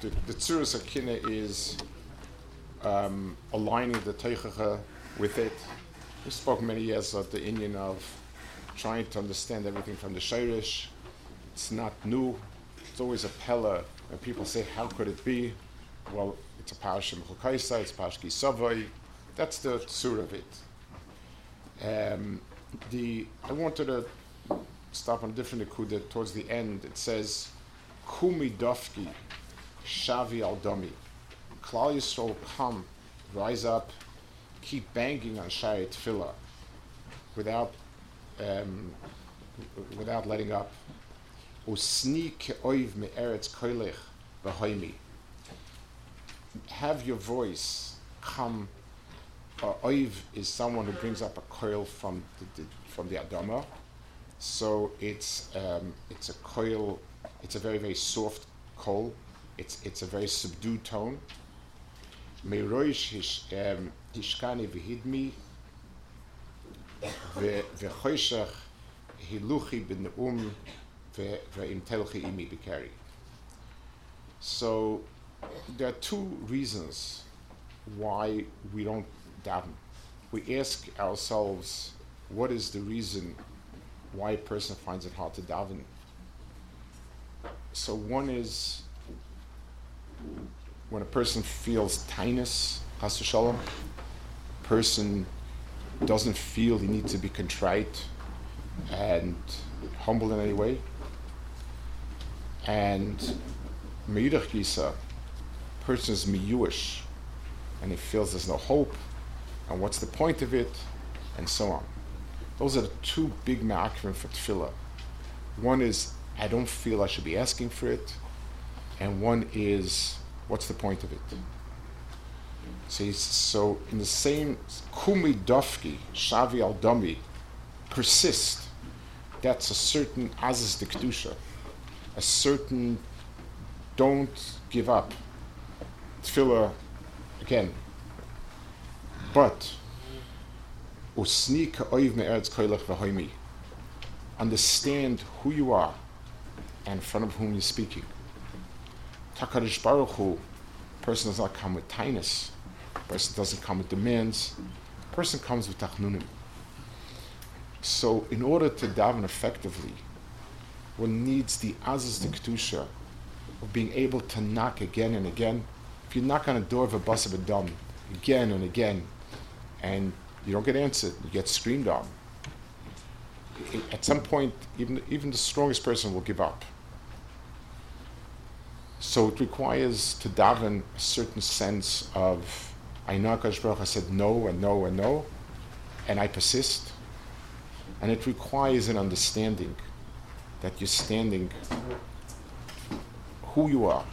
the, the Tzuras Akina is um, aligning the Teichacha with it. We spoke many years of the Indian of trying to understand everything from the Shirish. It's not new. It's always a pella when people say, how could it be? Well, it's a Parashim Chukaisa, it's Pashki Savoy. That's the Tzur of it. Um, the, I wanted to stop on a different Akuda towards the end. It says, Kumi Dofki, Shavi al Domi. Klal Yisrael come, rise up, keep banging on Shai Tefillah without, um, without letting up. Usni ke'oiv me'eretz koilech v'hoimi. Have your voice come. Uh, oiv is someone who brings up a coil from the, the from the Adama. So it's um, it's a coil. It's a very very soft coal. It's it's a very subdued tone. Um, B'kari. So there are two reasons why we don't daven. We ask ourselves, what is the reason why a person finds it hard to daven? So one is when a person feels taanos, chas shalom, person doesn't feel he needs to be contrite and humble in any way. And meidach gisa, person is miyuish, and he feels there's no hope, and what's the point of it, and so on. Those are the two big ma'akrim for tefillah. One is I don't feel I should be asking for it, and one is what's the point of it? See, so in the same kumi dofki shavi al dami, persist. That's a certain azaz de kedusha, a certain don't give up. Tefillah, again. But usni ka'oiv me'eretz koilech v'hoimi. Understand who you are and in front of whom you're speaking. Hakadosh Baruch Hu, person does not come with taanos, person doesn't come with demands, person comes with tachnunim. So, in order to daven effectively, one needs the azaz de kedusha of being able to knock again and again. If you knock on a door of a bus of a dumb again and again, and you don't get answered, you get screamed on. At some point, even even the strongest person will give up. So it requires to daven a certain sense of I know Hakadosh Baruch Hu said no and no and no, and I persist. And it requires an understanding that you're standing who you are.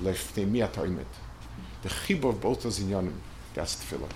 The chib of both those that's tefillah.